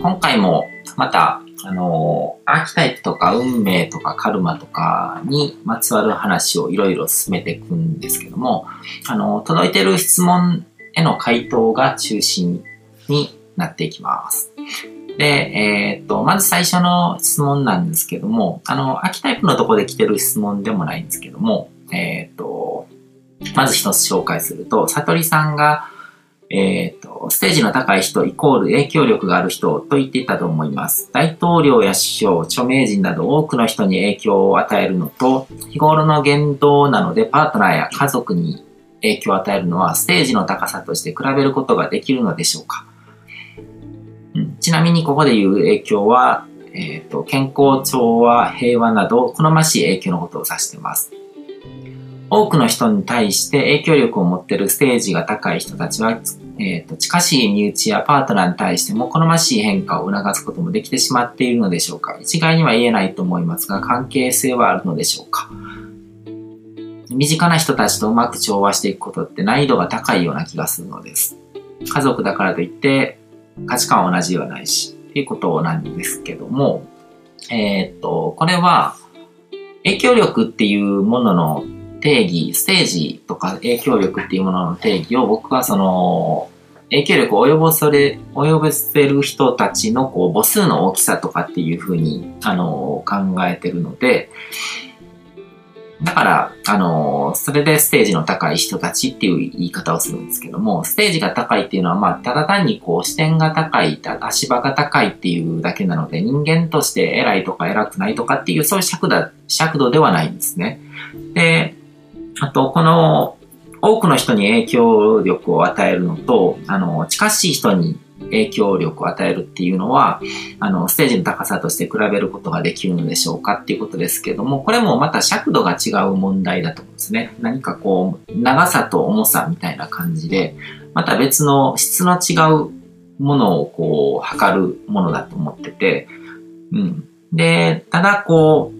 今回もまた、あの、アーキタイプとか運命とかカルマとかにまつわる話をいろいろ進めていくんですけども、あの、届いてる質問への回答が中心になっていきます。で、えっ、と、まず最初の質問なんですけども、あの、秋タイプのとこで来てる質問でもないんですけども、えっ、と、まず一つ紹介すると、悟りさんが、えっ、と、ステージの高い人イコール影響力がある人と言っていたと思います。大統領や首相、著名人など多くの人に影響を与えるのと、日頃の言動なのでパートナーや家族に影響を与えるのはステージの高さとして比べることができるのでしょうかうんちなみにここで言う影響は、えっ、ー、と、健康、調和、平和など、好ましい影響のことを指しています。多くの人に対して影響力を持っているステージが高い人たちは、えっ、ー、と、近しい身内やパートナーに対しても好ましい変化を促すこともできてしまっているのでしょうか一概には言えないと思いますが、関係性はあるのでしょうか身近な人たちとうまく調和していくことって難易度が高いような気がするのです。家族だからといって価値観は同じではないし、っていうことなんですけども、えー、っと、これは、影響力っていうものの定義、ステージとか影響力っていうものの定義を僕はその、影響力を及ぼせる、及ぼせる人たちのこう母数の大きさとかっていうふうに、あの、考えてるので、だから、あの、それでステージの高い人たちっていう言い方をするんですけども、ステージが高いっていうのは、まあ、ただ単にこう、視点が高い、足場が高いっていうだけなので、人間として偉いとか偉くないとかっていう、そういう尺度尺度ではないんですね。で、あと、この、多くの人に影響力を与えるのと、あの、近しい人に影響力を与えるっていうのは、あの、ステージの高さとして比べることができるのでしょうかっていうことですけども、これもまた尺度が違う問題だと思うんですね。何かこう、長さと重さみたいな感じで、また別の質の違うものをこう、測るものだと思ってて、うん。で、ただこう、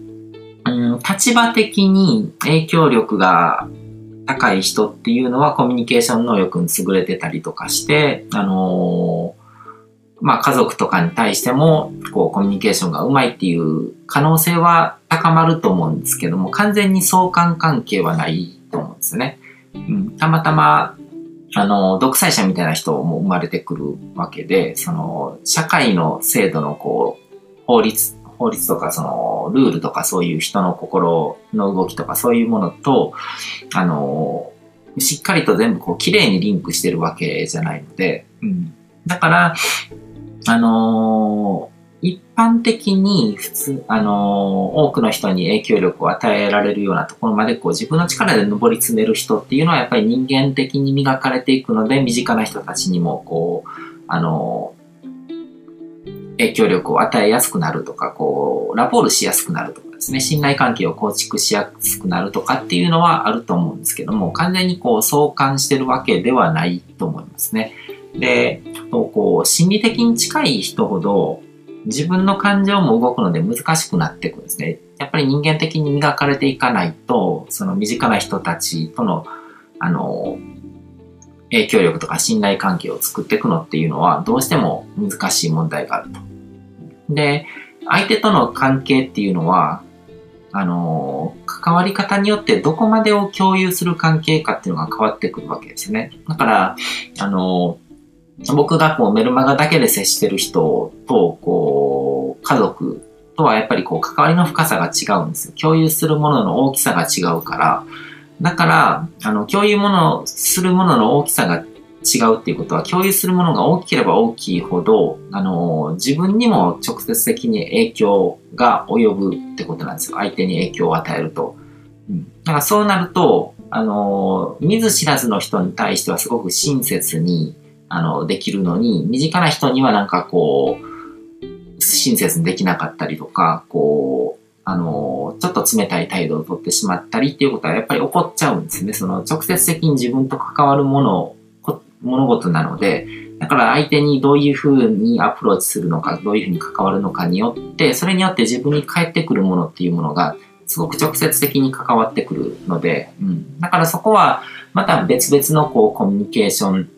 うん、立場的に影響力が高い人っていうのはコミュニケーション能力に優れてたりとかして、あのー、まあ、家族とかに対しても、こう、コミュニケーションがうまいっていう可能性は高まると思うんですけども、完全に相関関係はないと思うんですね。うん、たまたま、あの、独裁者みたいな人も生まれてくるわけで、その、社会の制度のこう、法律法律とかそのルールとかそういう人の心の動きとかそういうものと、あの、しっかりと全部こう綺麗にリンクしてるわけじゃないので、うん。だから、あの一般的に普通、あの多くの人に影響力を与えられるようなところまでこう自分の力で上り詰める人っていうのはやっぱり人間的に磨かれていくので、身近な人たちにもこう、あの影響力を与えやすくなるとか、こう、ラポールしやすくなるとかですね、信頼関係を構築しやすくなるとかっていうのはあると思うんですけども、完全にこう相関してるわけではないと思いますね。で、こう、心理的に近い人ほど、自分の感情も動くので難しくなっていくんですね。やっぱり人間的に磨かれていかないと、その身近な人たちとの、あの、影響力とか信頼関係を作っていくのっていうのはどうしても難しい問題があると。で、相手との関係っていうのは、あの、関わり方によってどこまでを共有する関係かっていうのが変わってくるわけですよね。だから、あの、僕がこうメルマガだけで接してる人と、こう、家族とはやっぱりこう関わりの深さが違うんですよ。共有するものの大きさが違うから、だから、あの、共有もの、するものの大きさが違うっていうことは、共有するものが大きければ大きいほど、あの、自分にも直接的に影響が及ぶってことなんですよ。相手に影響を与えると。うん。だからそうなると、あの、見ず知らずの人に対してはすごく親切に、あの、できるのに、身近な人にはなんかこう、親切にできなかったりとか、こう、あの、ちょっと冷たい態度をとってしまったりっていうことはやっぱり起こっちゃうんですね。その直接的に自分と関わるもの物事なので、だから相手にどういうふうにアプローチするのか、どういうふうに関わるのかによって、それによって自分に返ってくるものっていうものが、すごく直接的に関わってくるので、うん。だからそこは、また別々のこうコミュニケーション、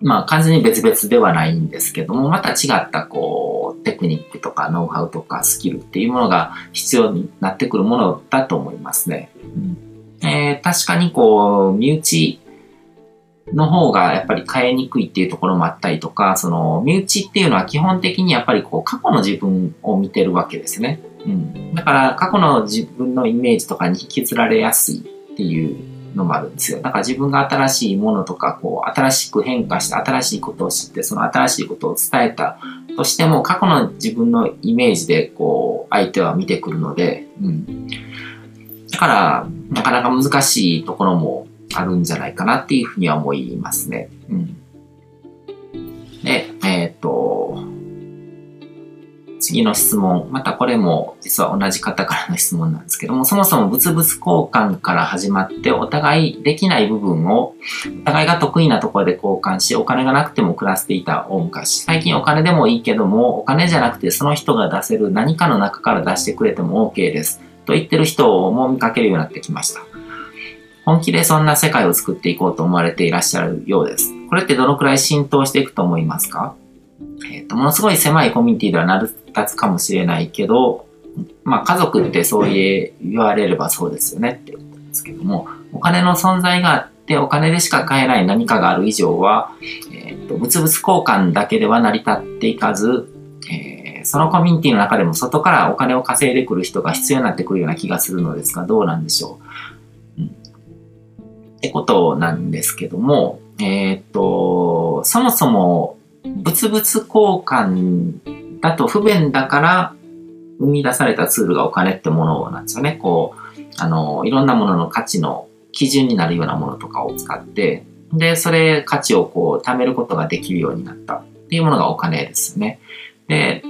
まあ完全に別々ではないんですけども、また違ったこうテクニックとかノウハウとかスキルっていうものが必要になってくるものだと思いますね。うんえー、確かにこう、身内の方がやっぱり変えにくいっていうところもあったりとか、その身内っていうのは基本的にやっぱりこう過去の自分を見てるわけですね。うん。だから過去の自分のイメージとかに引きずられやすいっていうのもあるんですよ。だから自分が新しいものとか、こう、新しく変化して新しいことを知って、その新しいことを伝えたとしても、過去の自分のイメージで、こう、相手は見てくるので、うん。だから、なかなか難しいところもあるんじゃないかなっていうふうには思いますね。うん。で、えっ、と、次の質問。またこれも実は同じ方からの質問なんですけども、そもそも物々交換から始まってお互いできない部分をお互いが得意なところで交換し、お金がなくても暮らしていた大昔。最近お金でもいいけども、お金じゃなくてその人が出せる何かの中から出してくれても OK です。と言ってる人をも見かけるようになってきました。本気でそんな世界を作っていこうと思われていらっしゃるようです。これってどのくらい浸透していくと思いますか？えっ、と、ものすごい狭いコミュニティでは成り立つかもしれないけど、まあ家族ってそう言われればそうですよねって言ったんですけども、お金の存在があってお金でしか買えない何かがある以上は、えっ、と、物々交換だけでは成り立っていかず、えー、そのコミュニティの中でも外からお金を稼いでくる人が必要になってくるような気がするのですが、どうなんでしょう。ってことなんですけども、えっ、と、そもそも物々交換だと不便だから生み出されたツールがお金ってものなんですよね。こう、あの、いろんなものの価値の基準になるようなものとかを使って、で、それ価値をこう貯めることができるようになったっていうものがお金ですよね。で、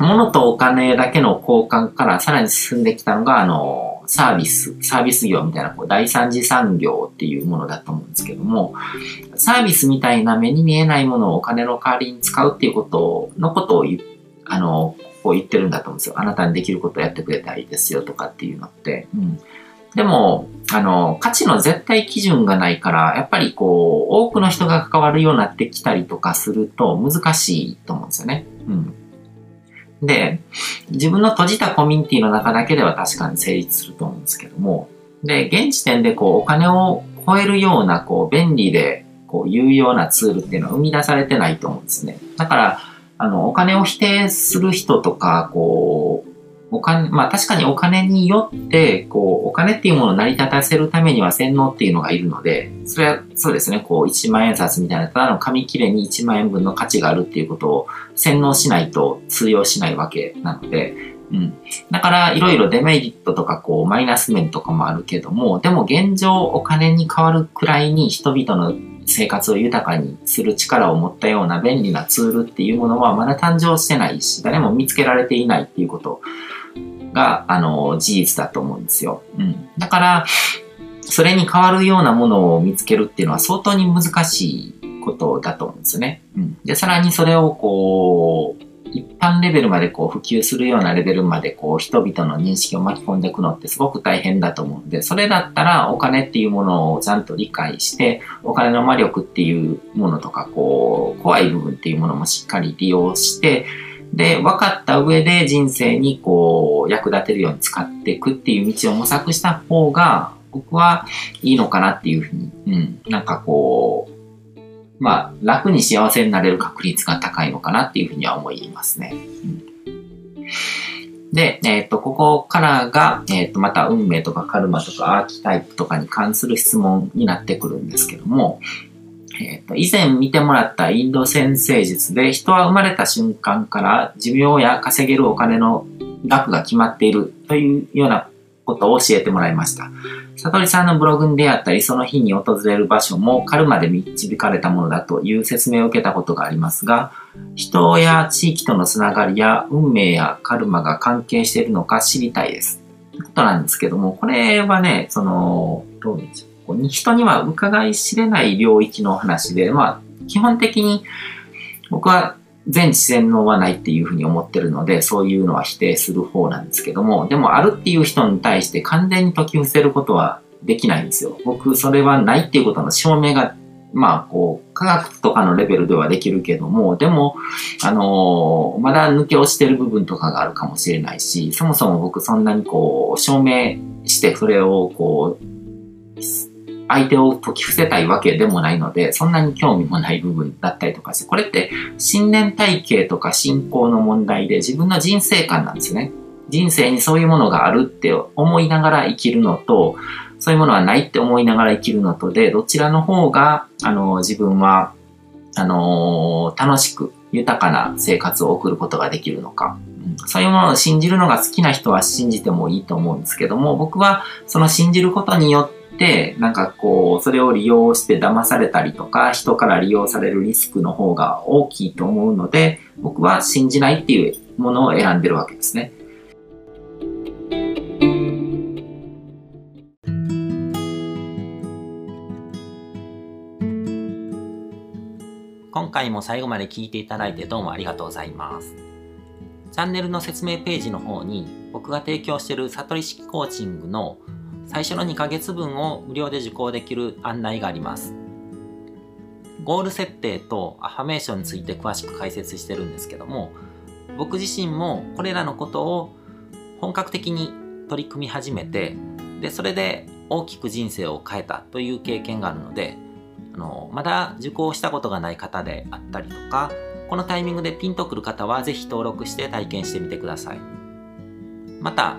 物とお金だけの交換からさらに進んできたのが、あの、サービス、サービス業みたいな、こう、第三次産業っていうものだと思うんですけども、サービスみたいな目に見えないものをお金の代わりに使うっていうことのことを言あの、こう言ってるんだと思うんですよ。あなたにできることをやってくれたらいいですよとかっていうのって。うん。でも、あの、価値の絶対基準がないから、やっぱりこう、多くの人が関わるようになってきたりとかすると難しいと思うんですよね。うん。で、自分の閉じたコミュニティの中だけでは確かに成立すると思うんですけども、で、現時点でこう、お金を超えるような、こう、便利で、こう、有用なツールっていうのは生み出されてないと思うんですね。だから、あの、お金を否定する人とか、こう、お金、まあ確かにお金によって、こう、お金っていうものを成り立たせるためには洗脳っていうのがいるので、それはそうですね、こう、1万円札みたいな、ただの紙切れに1万円分の価値があるっていうことを洗脳しないと通用しないわけなので、うん。だから、いろいろデメリットとか、こう、マイナス面とかもあるけども、でも現状お金に変わるくらいに人々の生活を豊かにする力を持ったような便利なツールっていうものはまだ誕生してないし、誰も見つけられていないっていうことが、あの、事実だと思うんですよ。うん。だから、それに変わるようなものを見つけるっていうのは相当に難しいことだと思うんですね。うん。で、さらにそれをこう、一般レベルまでこう普及するようなレベルまでこう人々の認識を巻き込んでいくのってすごく大変だと思うんで、それだったらお金っていうものをちゃんと理解して、お金の魔力っていうものとか、こう、怖い部分っていうものもしっかり利用して、で、分かった上で人生にこう、役立てるように使っていくっていう道を模索した方が、僕はいいのかなっていうふうに、うん、なんかこう、まあ、楽に幸せになれる確率が高いのかなっていうふうには思いますね。で、えっ、ー、と、ここからが、えっ、ー、と、また運命とかカルマとかアーキタイプとかに関する質問になってくるんですけども、え、ー、と、以前見てもらったインド先生術で、人は生まれた瞬間から寿命や稼げるお金の額が決まっているというようなことを教えてもらいました。悟りさんのブログに出会ったり、その日に訪れる場所もカルマで導かれたものだという説明を受けたことがありますが、人や地域とのつながりや運命やカルマが関係しているのか知りたいです。ということなんですけども、これはね、その、どうでしょう。人には伺い知れない領域の話で、まあ、基本的に僕は全知全能はないっていうふうに思ってるので、そういうのは否定する方なんですけども、でもあるっていう人に対して完全に解き伏せることはできないんですよ。僕、それはないっていうことの証明がまあ、こう、科学とかのレベルではできるけども、でも、あのーまだ抜け落ちてる部分とかがあるかもしれないし、そもそも僕そんなにこう、証明してそれをこう、相手を解き伏せたいわけでもないので、そんなに興味もない部分だったりとかして、これって信念体系とか信仰の問題で自分の人生観なんですね。人生にそういうものがあるって思いながら生きるのと、そういうものはないって思いながら生きるのとで、どちらの方が、あの、自分は、あの、楽しく豊かな生活を送ることができるのか。そういうものを信じるのが好きな人は信じてもいいと思うんですけども、僕はその信じることによって、なんかこう、それを利用して騙されたりとか、人から利用されるリスクの方が大きいと思うので、僕は信じないっていうものを選んでるわけですね。今回も最後まで聞いていただいてどうもありがとうございます。チャンネルの説明ページの方に僕が提供している悟り式コーチングの最初の2ヶ月分を無料で受講できる案内があります。ゴール設定とアファメーションについて詳しく解説してるんですけども、僕自身もこれらのことを本格的に取り組み始めて、で、それで大きく人生を変えたという経験があるので、あの、まだ受講したことがない方であったりとか、このタイミングでピンとくる方はぜひ登録して体験してみてください。また、